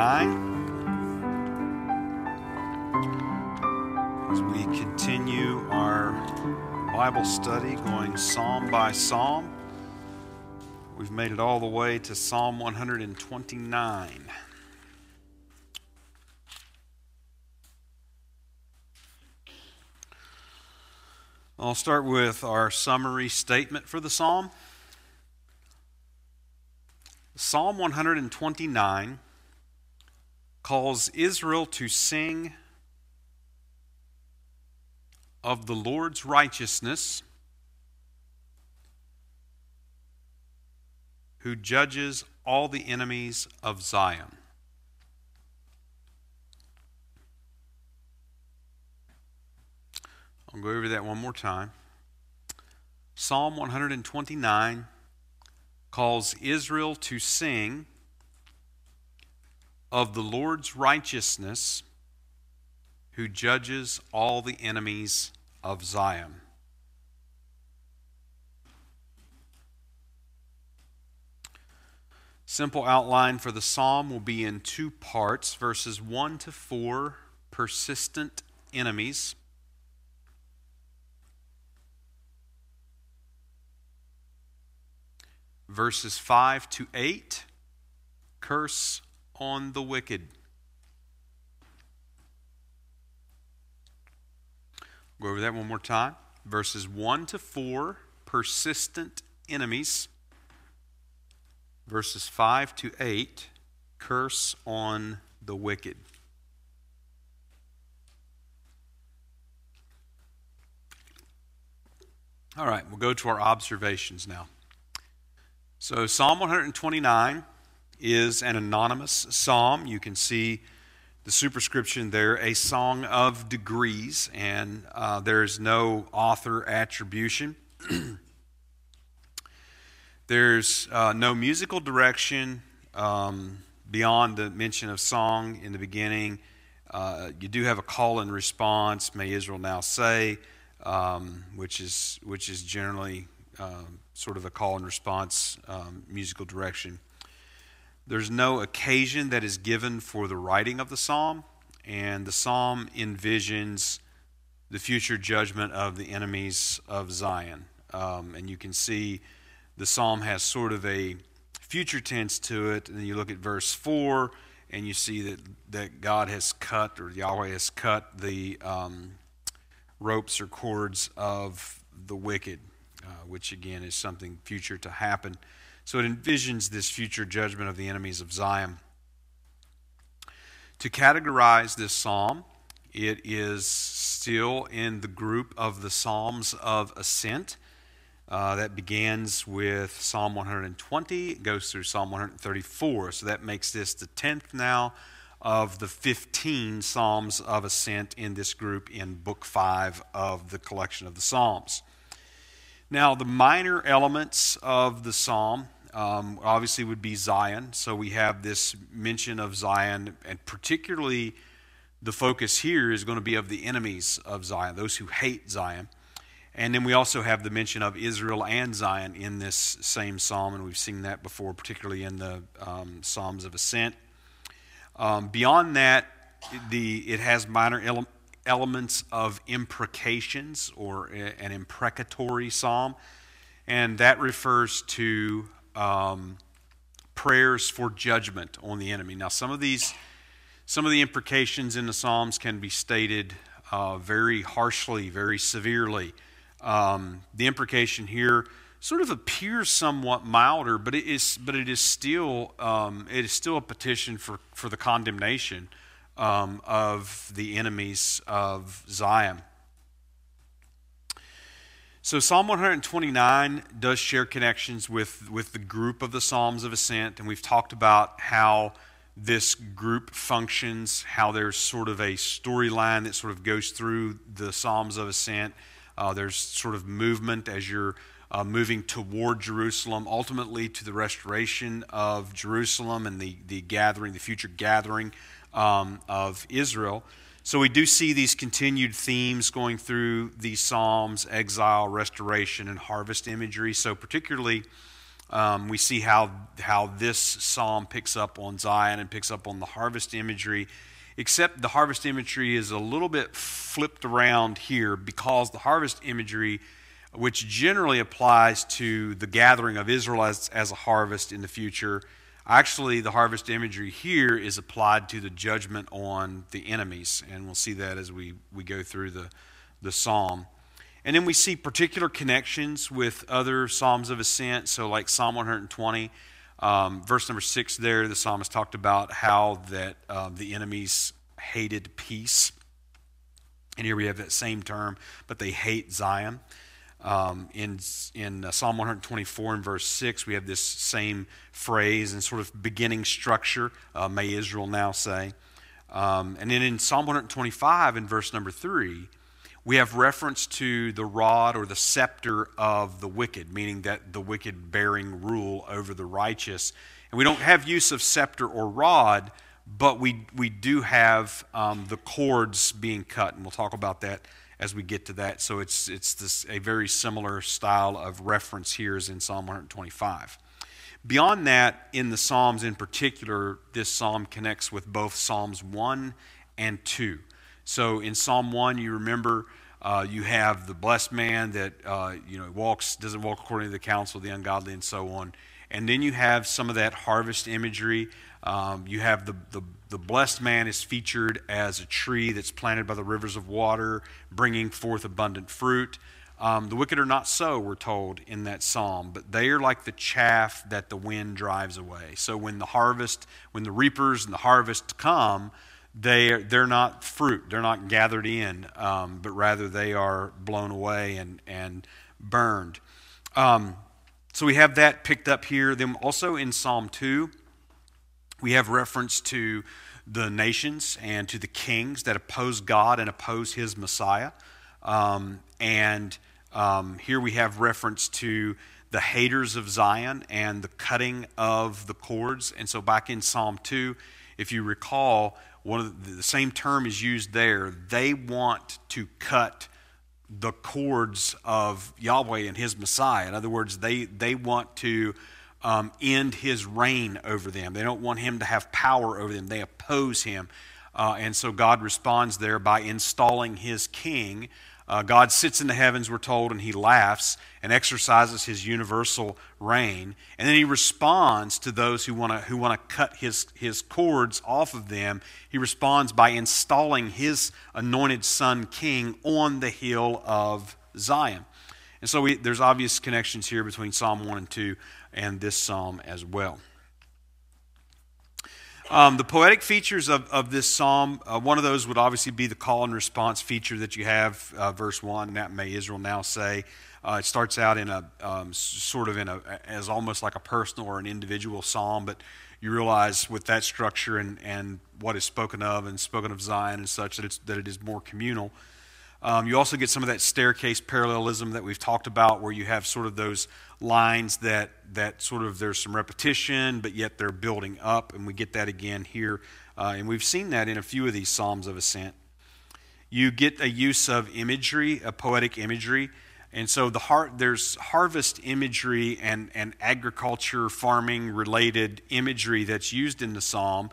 Psalm 129 as we continue our Bible study going psalm by psalm. We've made it all the way to Psalm 129. I'll start with our summary statement for the psalm. Psalm 129 calls Israel to sing of the Lord's righteousness, who judges all the enemies of Zion. I'll go over that one more time. Psalm 129 calls Israel to sing of the Lord's righteousness who judges all the enemies of Zion. Simple outline for the psalm will be in two parts verses 1 to 4, persistent enemies. verses 5 to 8 curse on the wicked. Go over that one more time. Verses 1 to 4 persistent enemies. Verses 5 to 8 curse on the wicked. All right, we'll go to our observations now. So, Psalm 129 is an anonymous psalm. You can see the superscription there, a song of degrees, and uh, there's no author attribution. there's uh, no musical direction um, beyond the mention of song in the beginning. Uh, you do have a call and response, may Israel now say, um, which, is, which is generally um, sort of a call and response um, musical direction. There's no occasion that is given for the writing of the psalm, and the psalm envisions the future judgment of the enemies of Zion. Um, and you can see the psalm has sort of a future tense to it. And then you look at verse 4, and you see that, that God has cut, or Yahweh has cut the um, ropes or cords of the wicked. Uh, which again is something future to happen. So it envisions this future judgment of the enemies of Zion. To categorize this psalm, it is still in the group of the Psalms of Ascent. Uh, that begins with Psalm 120, goes through Psalm 134. So that makes this the 10th now of the 15 Psalms of Ascent in this group in Book 5 of the collection of the Psalms. Now, the minor elements of the psalm um, obviously would be Zion. So we have this mention of Zion, and particularly the focus here is going to be of the enemies of Zion, those who hate Zion. And then we also have the mention of Israel and Zion in this same psalm, and we've seen that before, particularly in the um, Psalms of Ascent. Um, beyond that, the, it has minor elements elements of imprecations or an imprecatory psalm, and that refers to um, prayers for judgment on the enemy. Now, some of these, some of the imprecations in the psalms can be stated uh, very harshly, very severely. Um, the imprecation here sort of appears somewhat milder, but it is, but it is still, um, it is still a petition for, for the condemnation um, of the enemies of Zion. So Psalm 129 does share connections with, with the group of the Psalms of Ascent, and we've talked about how this group functions, how there's sort of a storyline that sort of goes through the Psalms of Ascent. Uh, there's sort of movement as you're uh, moving toward Jerusalem, ultimately to the restoration of Jerusalem and the, the gathering, the future gathering um, of Israel. So we do see these continued themes going through these Psalms exile, restoration, and harvest imagery. So, particularly Um, we see how, how this psalm picks up on Zion and picks up on the harvest imagery, except the harvest imagery is a little bit flipped around here because the harvest imagery, which generally applies to the gathering of Israelites as a harvest in the future, actually the harvest imagery here is applied to the judgment on the enemies. And we'll see that as we, we go through the, the psalm. And then we see particular connections with other Psalms of Ascent. So, like Psalm 120, um, verse number six, there, the psalmist talked about how that uh, the enemies hated peace. And here we have that same term, but they hate Zion. Um, in in uh, Psalm 124 and verse 6, we have this same phrase and sort of beginning structure, uh, may Israel now say. Um, and then in Psalm 125 in verse number 3, we have reference to the rod or the scepter of the wicked, meaning that the wicked bearing rule over the righteous. And we don't have use of scepter or rod, but we, we do have um, the cords being cut, and we'll talk about that as we get to that. So it's, it's this, a very similar style of reference here as in Psalm 125. Beyond that, in the Psalms in particular, this psalm connects with both Psalms 1 and 2. So in Psalm 1, you remember uh, you have the blessed man that uh, you know walks doesn't walk according to the counsel of the ungodly and so on. And then you have some of that harvest imagery. Um, you have the, the, the blessed man is featured as a tree that's planted by the rivers of water, bringing forth abundant fruit. Um, the wicked are not so, we're told in that psalm, but they are like the chaff that the wind drives away. So when the harvest, when the reapers and the harvest come, they are, they're not fruit, they're not gathered in, um, but rather they are blown away and, and burned. Um, so we have that picked up here. Then also in Psalm 2, we have reference to the nations and to the kings that oppose God and oppose his Messiah. Um, and um, here we have reference to the haters of Zion and the cutting of the cords. And so back in Psalm 2, if you recall, one of the, the same term is used there. They want to cut the cords of Yahweh and his Messiah. In other words, they, they want to um, end his reign over them. They don't want him to have power over them. They oppose him. Uh, and so God responds there by installing his king uh, God sits in the heavens, we're told, and he laughs and exercises his universal reign. And then he responds to those who want to who want to cut his, his cords off of them. He responds by installing his anointed son king on the hill of Zion. And so we, there's obvious connections here between Psalm 1 and 2 and this psalm as well. Um, the poetic features of, of this psalm, uh, one of those would obviously be the call and response feature that you have, uh, verse 1, that may Israel now say. Uh, it starts out in a um, sort of in a, as almost like a personal or an individual psalm, but you realize with that structure and, and what is spoken of and spoken of Zion and such that, it's, that it is more communal. Um, you also get some of that staircase parallelism that we've talked about, where you have sort of those lines that that sort of there's some repetition, but yet they're building up, and we get that again here, uh, and we've seen that in a few of these psalms of ascent. You get a use of imagery, a poetic imagery, and so the har- there's harvest imagery and and agriculture, farming related imagery that's used in the psalm,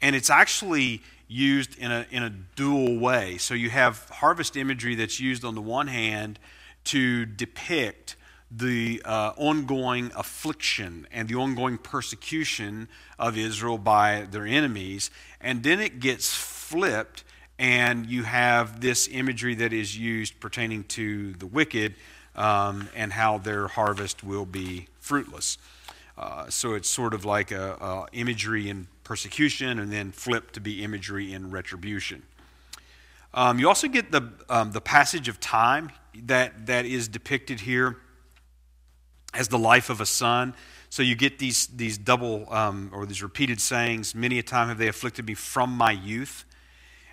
and it's actually used in a, in a dual way. So you have harvest imagery that's used on the one hand to depict the uh, ongoing affliction and the ongoing persecution of Israel by their enemies. And then it gets flipped, and you have this imagery that is used pertaining to the wicked um, and how their harvest will be fruitless. Uh, so it's sort of like a, a imagery in persecution and then flipped to be imagery in retribution. Um, you also get the, um, the passage of time that, that is depicted here as the life of a son. So you get these, these double um, or these repeated sayings, many a time have they afflicted me from my youth.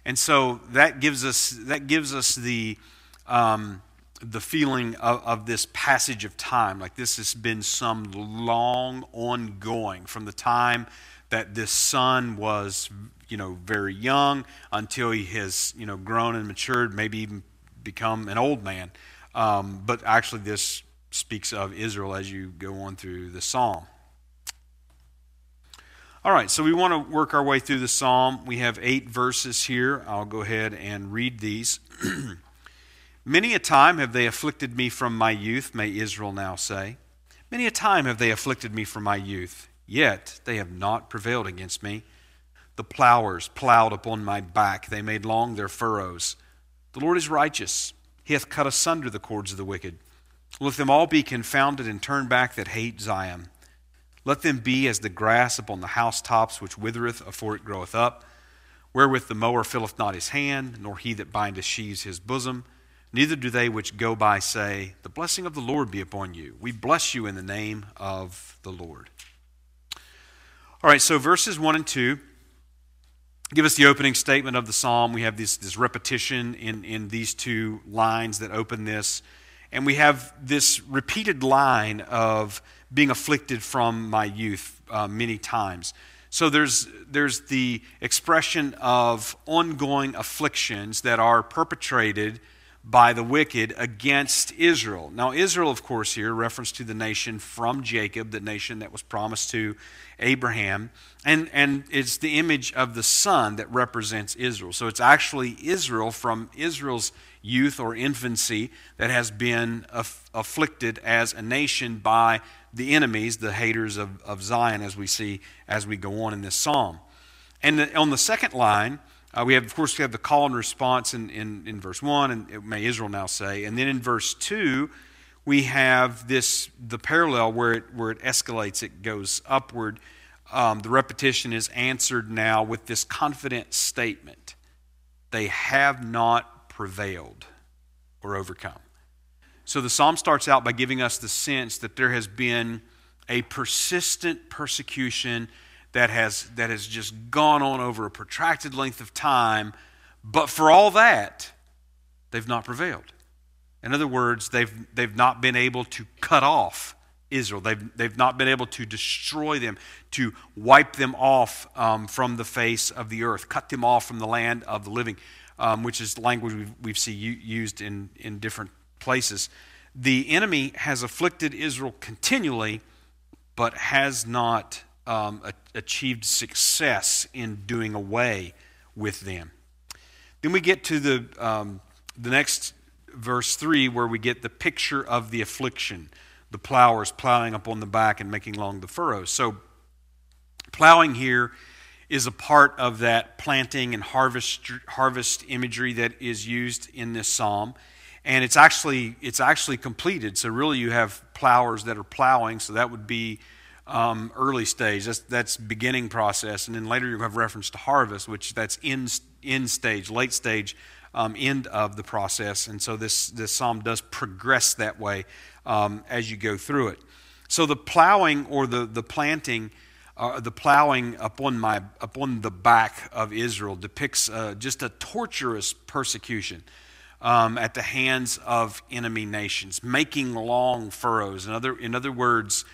And so that gives us, that gives us the, um, the feeling of, of, this passage of time, like this has been some long ongoing from the time that this son was, you know, very young until he has, you know, grown and matured, maybe even become an old man. Um, but actually, this speaks of Israel as you go on through the psalm. All right, so we want to work our way through the psalm. We have eight verses here. I'll go ahead and read these. Many a time have they afflicted me from my youth, may Israel now say. Many a time have they afflicted me from my youth, yet they have not prevailed against me. The plowers plowed upon my back, they made long their furrows. The Lord is righteous, he hath cut asunder the cords of the wicked. Let them all be confounded and turn back that hate Zion. Let them be as the grass upon the housetops, which withereth afore it groweth up, wherewith the mower filleth not his hand, nor he that bindeth sheaves his bosom. Neither do they which go by say, The blessing of the Lord be upon you. We bless you in the name of the Lord. All right, so verses 1 and 2 give us the opening statement of the psalm. We have this, this repetition in, in these two lines that open this. And we have this repeated line of being afflicted from my youth uh, many times. So there's, there's the expression of ongoing afflictions that are perpetrated by the wicked against Israel. Now, Israel, of course, here, reference to the nation from Jacob, the nation that was promised to Abraham. And, and it's the image of the son that represents Israel. So it's actually Israel from Israel's youth or infancy that has been aff- afflicted as a nation by the enemies, the haters of, of Zion, as we see as we go on in this psalm. And the, on the second line, uh, we have, of course, we have the call and response in, in, in verse 1, and may Israel now say. And then in verse 2, we have this the parallel where it, where it escalates, it goes upward. Um, the repetition is answered now with this confident statement they have not prevailed or overcome. So the psalm starts out by giving us the sense that there has been a persistent persecution that has, that has just gone on over a protracted length of time, but for all that, they've not prevailed. In other words, they've, they've not been able to cut off Israel. They've, they've not been able to destroy them, to wipe them off um, from the face of the earth, cut them off from the land of the living, um, which is language we've, we've seen used in, in different places. The enemy has afflicted Israel continually, but has not um, achieved success in doing away with them. Then we get to the, um, the next verse 3 where we get the picture of the affliction the plowers plowing up on the back and making long the furrows. So, plowing here is a part of that planting and harvest, harvest imagery that is used in this psalm. And it's actually, it's actually completed. So, really, you have plowers that are plowing. So, that would be um, early stage. That's, that's beginning process. And then later you have reference to harvest, which that's in, in stage, late stage, um, end of the process. And so this, this psalm does progress that way um, as you go through it. So the plowing or the, the planting, uh, the plowing upon, my, upon the back of Israel depicts uh, just a torturous persecution. Um, at the hands of enemy nations, making long furrows. In other, in other words,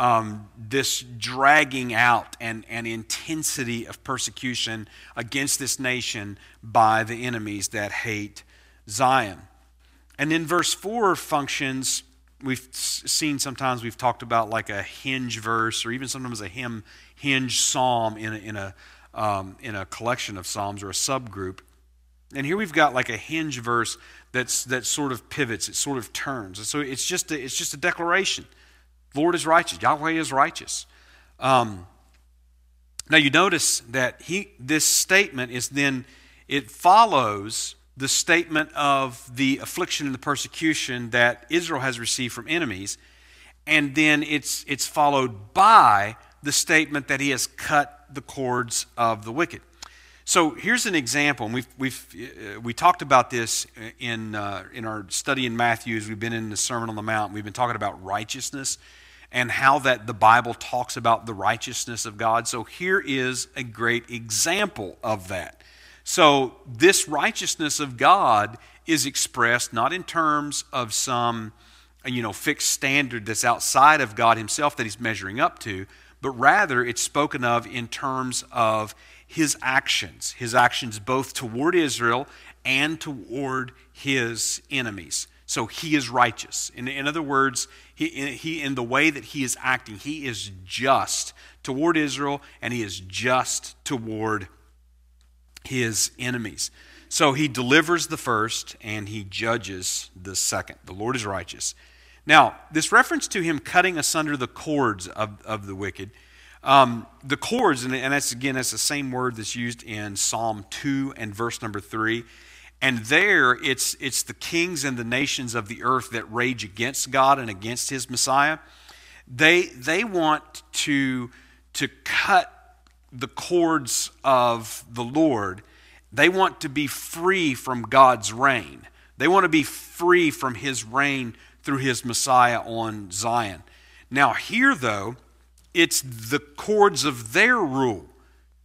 um, this dragging out and, and intensity of persecution against this nation by the enemies that hate Zion. And then verse 4 functions, we've seen sometimes we've talked about like a hinge verse or even sometimes a hymn hinge psalm in a, in a, um, in a collection of psalms or a subgroup. And here we've got like a hinge verse that's, that sort of pivots, it sort of turns. And so it's just a, it's just a declaration. Lord is righteous. Yahweh is righteous. Um, now you notice that he this statement is then it follows the statement of the affliction and the persecution that Israel has received from enemies, and then it's it's followed by the statement that he has cut the cords of the wicked. So here's an example, and we've, we've, uh, we talked about this in, uh, in our study in Matthew as we've been in the Sermon on the Mount. We've been talking about righteousness and how that the Bible talks about the righteousness of God. So here is a great example of that. So this righteousness of God is expressed not in terms of some you know fixed standard that's outside of God himself that he's measuring up to, but rather it's spoken of in terms of his actions, his actions both toward Israel and toward his enemies. So he is righteous. In, in other words, he, he, in the way that he is acting, he is just toward Israel and he is just toward his enemies. So he delivers the first and he judges the second. The Lord is righteous. Now, this reference to him cutting asunder the cords of, of the wicked, um, the cords, and, and that's again, that's the same word that's used in Psalm 2 and verse number 3. And there, it's, it's the kings and the nations of the earth that rage against God and against his Messiah. They, they want to, to cut the cords of the Lord. They want to be free from God's reign. They want to be free from his reign through his Messiah on Zion. Now, here, though, it's the cords of their rule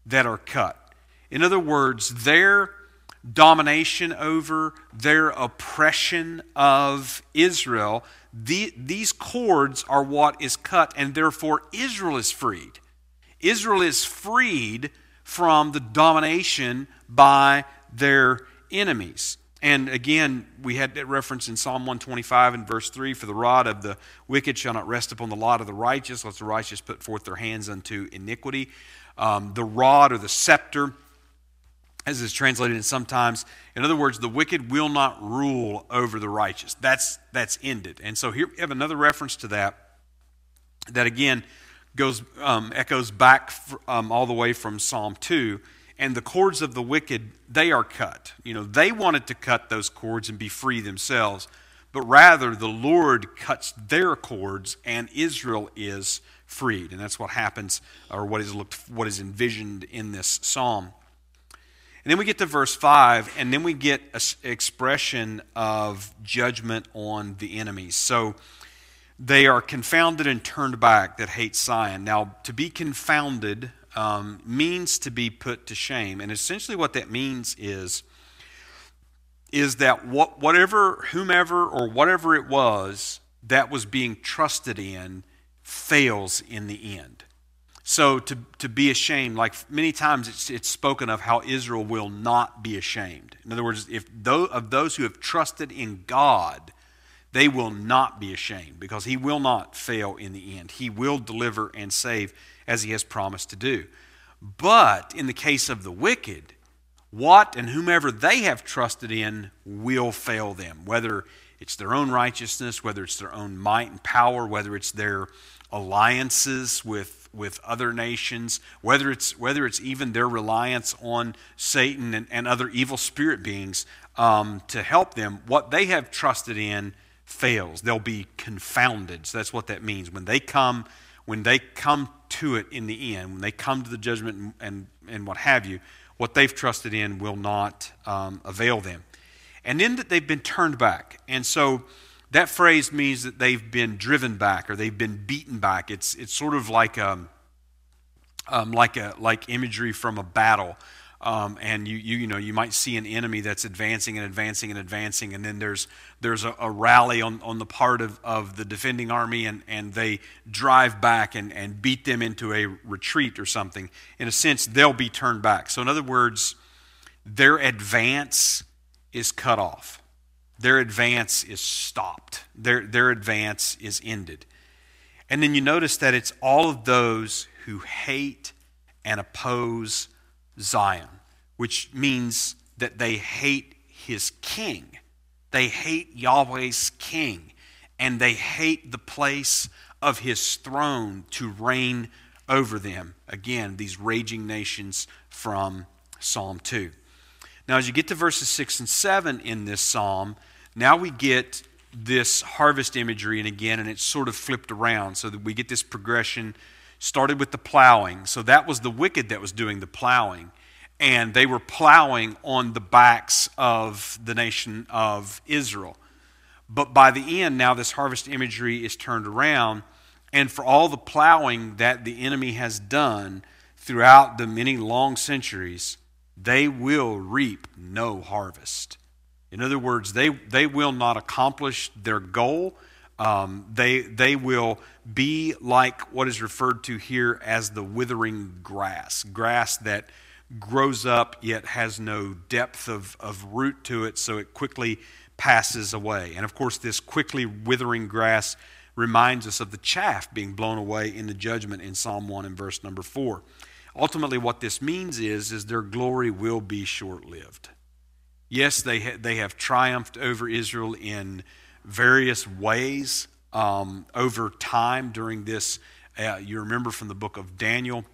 that are cut. In other words, their domination over, their oppression of Israel, the, these cords are what is cut, and therefore Israel is freed. Israel is freed from the domination by their enemies. And again, we had that reference in Psalm 125 and verse 3 For the rod of the wicked shall not rest upon the lot of the righteous, lest the righteous put forth their hands unto iniquity. Um, the rod or the scepter as is translated in sometimes. In other words, the wicked will not rule over the righteous. That's, that's ended. And so here we have another reference to that, that again goes, um, echoes back um, all the way from Psalm 2. And the cords of the wicked, they are cut. You know, they wanted to cut those cords and be free themselves, but rather the Lord cuts their cords and Israel is freed. And that's what happens, or what is looked, what is envisioned in this psalm. And then we get to verse 5, and then we get an expression of judgment on the enemies. So they are confounded and turned back that hate Zion. Now, to be confounded um, means to be put to shame. And essentially, what that means is, is that what, whatever, whomever, or whatever it was that was being trusted in fails in the end. So to, to be ashamed, like many times it's, it's spoken of how Israel will not be ashamed. In other words, if those, of those who have trusted in God, they will not be ashamed because he will not fail in the end. He will deliver and save as he has promised to do. But in the case of the wicked, what and whomever they have trusted in will fail them, whether it's their own righteousness, whether it's their own might and power, whether it's their alliances with with other nations, whether it's, whether it's even their reliance on Satan and, and other evil spirit beings um, to help them, what they have trusted in fails. They'll be confounded. So that's what that means. When they come, when they come to it in the end, when they come to the judgment and, and, and what have you, what they've trusted in will not um, avail them. And then that they've been turned back. And so that phrase means that they've been driven back or they've been beaten back. It's, it's sort of like, um, um, like, a, like imagery from a battle. Um, and you, you, you know you might see an enemy that's advancing and advancing and advancing, and then there's there's a, a, rally on, on the part of, of the defending army, and, and they drive back and, and beat them into a retreat or something. In a sense, they'll be turned back. So, in other words, their advance is cut off their advance is stopped, their, their advance is ended. And then you notice that it's all of those who hate and oppose Zion, which means that they hate his king. They hate Yahweh's king, and they hate the place of his throne to reign over them. Again, these raging nations from Psalm 2. Now, as you get to verses 6 and 7 in this psalm, now we get this harvest imagery, and again, and it's sort of flipped around so that we get this progression. Started with the plowing. So that was the wicked that was doing the plowing. And they were plowing on the backs of the nation of Israel. But by the end, now this harvest imagery is turned around. And for all the plowing that the enemy has done throughout the many long centuries, they will reap no harvest. In other words, they, they will not accomplish their goal. Um, they, they will be like what is referred to here as the withering grass grass that grows up yet has no depth of, of root to it, so it quickly passes away. And of course, this quickly withering grass reminds us of the chaff being blown away in the judgment in Psalm 1 and verse number 4. Ultimately, what this means is, is their glory will be short lived. Yes, they, ha- they have triumphed over Israel in various ways um, over time during this. Uh, you remember from the book of Daniel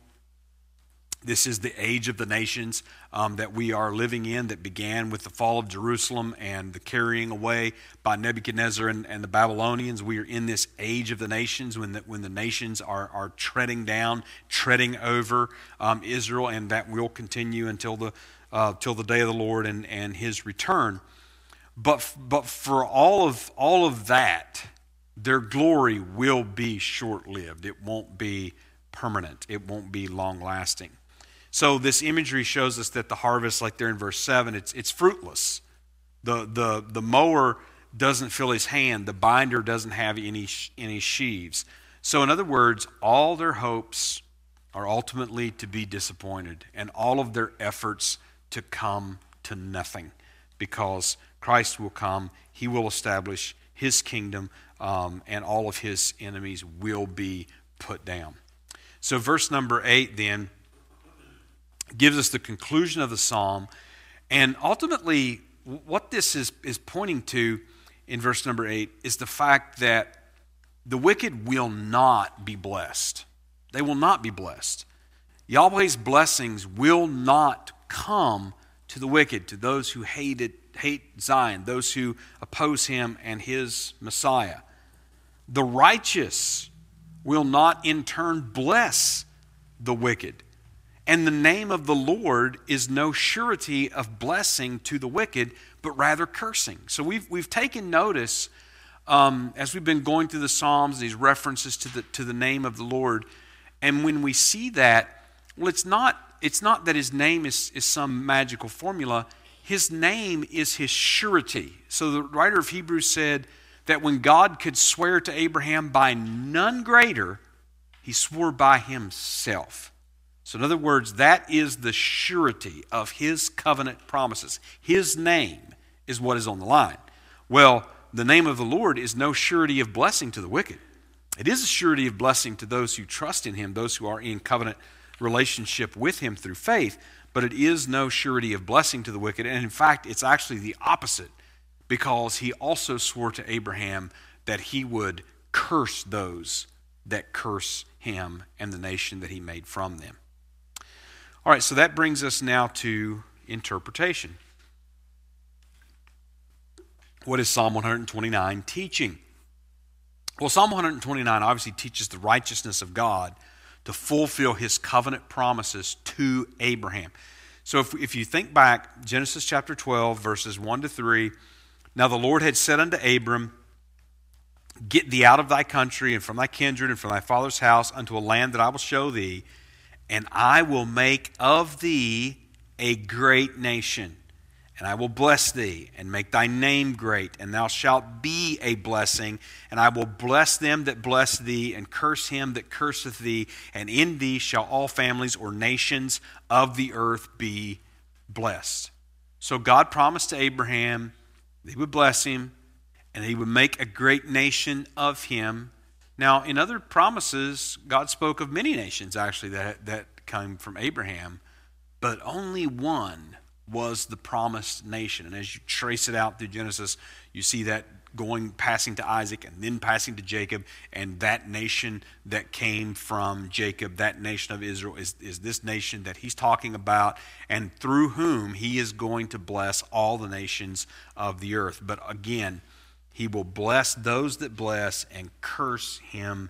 this is the age of the nations um, that we are living in that began with the fall of Jerusalem and the carrying away by Nebuchadnezzar and, and the Babylonians. We are in this age of the nations when the, when the nations are, are treading down, treading over um, Israel, and that will continue until the, uh, till the day of the Lord and, and his return. But, but for all of, all of that, their glory will be short lived. It won't be permanent, it won't be long lasting. So this imagery shows us that the harvest, like there in verse 7, it's, it's fruitless. The, the, the mower doesn't fill his hand, the binder doesn't have any, any sheaves. So, in other words, all their hopes are ultimately to be disappointed, and all of their efforts to come to nothing because Christ will come, he will establish his kingdom, um, and all of his enemies will be put down. So, verse number 8 then gives us the conclusion of the psalm. And ultimately, what this is, is pointing to in verse number 8 is the fact that the wicked will not be blessed. They will not be blessed. Yahweh's blessings will not come to the wicked, to those who hated, hate Zion, those who oppose him and his Messiah. The righteous will not in turn bless the wicked. And the name of the Lord is no surety of blessing to the wicked, but rather cursing. So we've, we've taken notice um, as we've been going through the Psalms, these references to the, to the name of the Lord. And when we see that, well, it's not, it's not that his name is, is some magical formula. His name is his surety. So the writer of Hebrews said that when God could swear to Abraham by none greater, he swore by himself. So, in other words, that is the surety of his covenant promises. His name is what is on the line. Well, the name of the Lord is no surety of blessing to the wicked. It is a surety of blessing to those who trust in him, those who are in covenant relationship with him through faith, but it is no surety of blessing to the wicked. And in fact, it's actually the opposite because he also swore to Abraham that he would curse those that curse him and the nation that he made from them. All right, so that brings us now to interpretation. What is Psalm 129 teaching? Well, Psalm 129 obviously teaches the righteousness of God to fulfill his covenant promises to Abraham. So if, if you think back, Genesis chapter 12, verses 1 to 3, now the Lord had said unto Abram, Get thee out of thy country and from thy kindred and from thy father's house unto a land that I will show thee and I will make of thee a great nation. And I will bless thee and make thy name great, and thou shalt be a blessing. And I will bless them that bless thee, and curse him that curseth thee. And in thee shall all families or nations of the earth be blessed. So God promised to Abraham that he would bless him, and he would make a great nation of him. Now, in other promises, God spoke of many nations actually that, that came from Abraham, but only one was the promised nation. And as you trace it out through Genesis, you see that going passing to Isaac and then passing to Jacob, and that nation that came from Jacob, that nation of Israel, is, is this nation that he's talking about, and through whom he is going to bless all the nations of the earth. But again, he will bless those that bless and curse him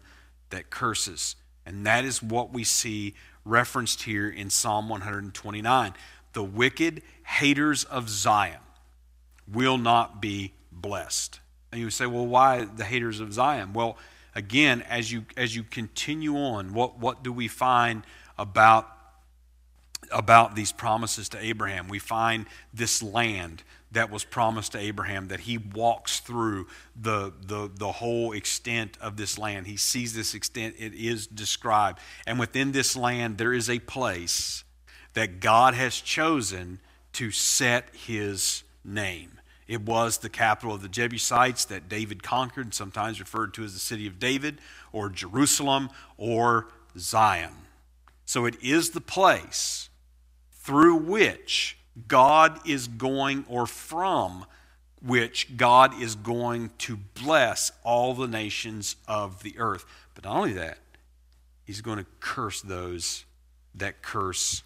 that curses. And that is what we see referenced here in Psalm 129. The wicked haters of Zion will not be blessed. And you say, well, why the haters of Zion? Well, again, as you as you continue on, what, what do we find about about these promises to Abraham? We find this land that was promised to Abraham, that he walks through the, the, the whole extent of this land. He sees this extent, it is described. And within this land, there is a place that God has chosen to set his name. It was the capital of the Jebusites that David conquered, sometimes referred to as the city of David, or Jerusalem, or Zion. So it is the place through which God is going, or from which God is going to bless all the nations of the earth. But not only that, He's going to curse those that curse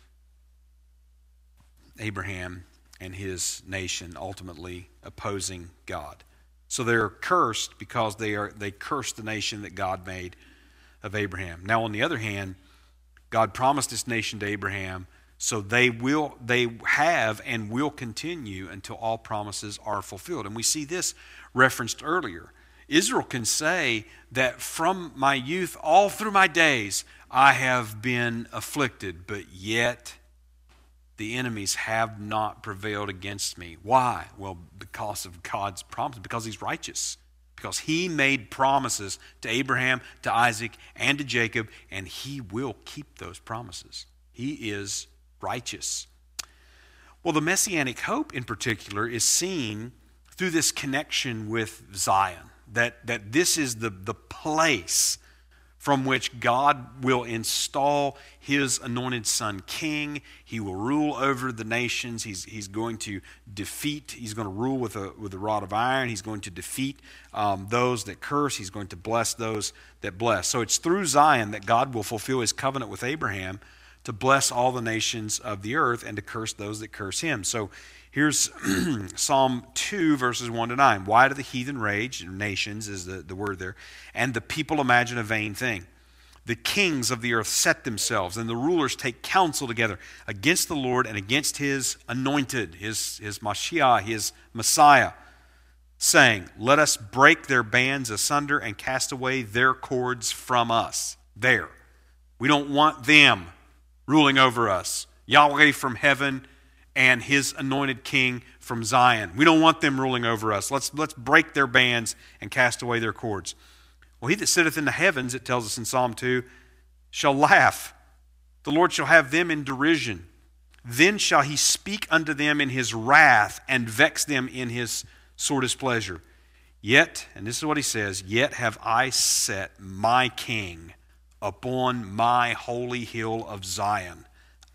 Abraham and his nation, ultimately opposing God. So they're cursed because they are they cursed the nation that God made of Abraham. Now, on the other hand, God promised this nation to Abraham so they will they have and will continue until all promises are fulfilled. And we see this referenced earlier. Israel can say that from my youth all through my days I have been afflicted, but yet the enemies have not prevailed against me. Why? Well, because of God's promise, because he's righteous. Because he made promises to Abraham, to Isaac, and to Jacob, and he will keep those promises. He is righteous. Well, the messianic hope in particular is seen through this connection with Zion, that, that this is the, the place from which God will install his anointed son king. He will rule over the nations. He's, he's going to defeat, he's going to rule with a, with a rod of iron. He's going to defeat um, those that curse. He's going to bless those that bless. So it's through Zion that God will fulfill his covenant with Abraham to bless all the nations of the earth and to curse those that curse him. So here's Psalm 2, verses 1 to 9. Why do the heathen rage? Nations is the, the word there. And the people imagine a vain thing. The kings of the earth set themselves, and the rulers take counsel together against the Lord and against his anointed, his, his Mashiach, his Messiah, saying, Let us break their bands asunder and cast away their cords from us. There. We don't want them ruling over us. Yahweh from heaven and his anointed king from Zion. We don't want them ruling over us. Let's, let's break their bands and cast away their cords. Well, he that sitteth in the heavens, it tells us in Psalm 2, shall laugh. The Lord shall have them in derision. Then shall he speak unto them in his wrath and vex them in his sore displeasure. Yet, and this is what he says, yet have I set my king upon my holy hill of Zion.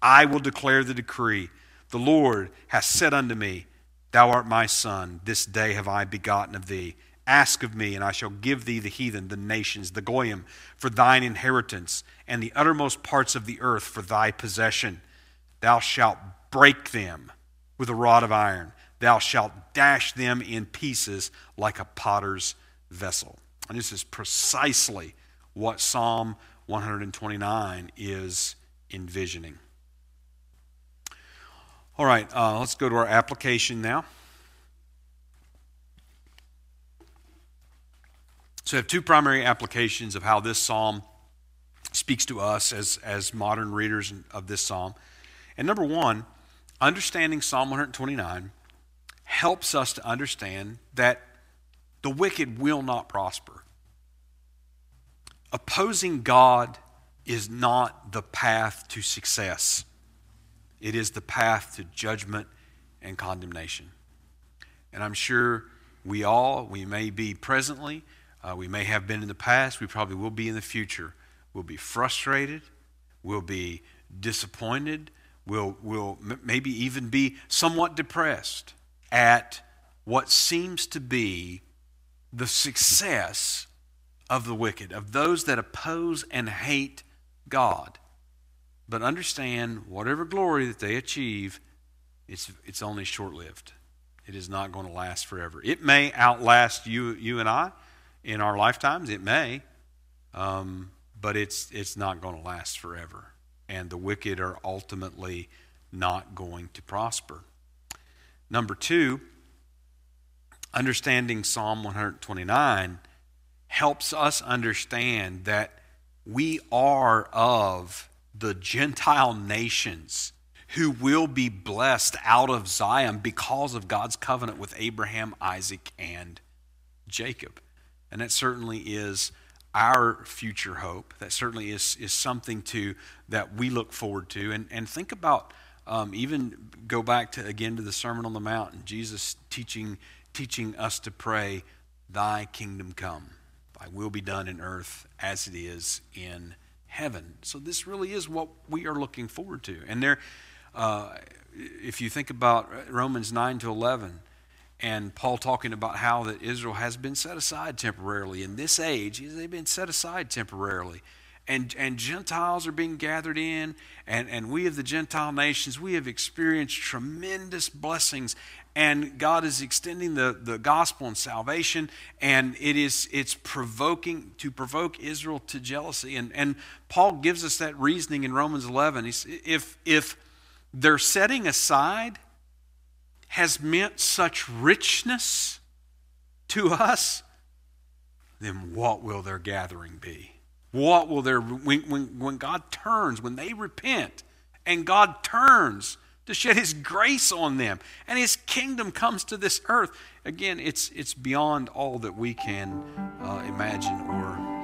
I will declare the decree. The Lord hath said unto me, Thou art my son. This day have I begotten of thee. Ask of me, and I shall give thee the heathen, the nations, the goyim, for thine inheritance, and the uttermost parts of the earth for thy possession. Thou shalt break them with a rod of iron. Thou shalt dash them in pieces like a potter's vessel. And this is precisely what Psalm 129 is envisioning. All right, uh, let's go to our application now. So, I have two primary applications of how this psalm speaks to us as, as modern readers of this psalm. And number one, understanding Psalm 129 helps us to understand that the wicked will not prosper opposing God is not the path to success, it is the path to judgment and condemnation. And I'm sure we all, we may be presently, uh, we may have been in the past, we probably will be in the future. We'll be frustrated, we'll be disappointed, we'll, we'll m- maybe even be somewhat depressed at what seems to be the success of the wicked, of those that oppose and hate God. But understand, whatever glory that they achieve, it's, it's only short lived. It is not going to last forever. It may outlast you, you and I in our lifetimes. It may. Um, but it's, it's not going to last forever. And the wicked are ultimately not going to prosper. Number two, understanding Psalm 129 helps us understand that we are of the Gentile nations who will be blessed out of Zion because of God's covenant with Abraham, Isaac, and Jacob. And that certainly is our future hope. That certainly is, is something to that we look forward to. And, and think about um, even go back to again to the Sermon on the Mount and Jesus teaching teaching us to pray, Thy kingdom come, Thy will be done in earth as it is in heaven. So this really is what we are looking forward to. And there, uh, if you think about Romans 9 to 11, and Paul talking about how that Israel has been set aside temporarily in this age, they've been set aside temporarily. And, and Gentiles are being gathered in, and, and we of the Gentile nations, we have experienced tremendous blessings and God is extending the, the gospel and salvation, and it is it's provoking to provoke Israel to jealousy. And, and Paul gives us that reasoning in Romans 11. He's, if, if their setting aside has meant such richness to us, then what will their gathering be? What will their, when, when, when God turns, when they repent, and God turns to shed his grace on them and his kingdom comes to this earth again it's it's beyond all that we can uh, imagine or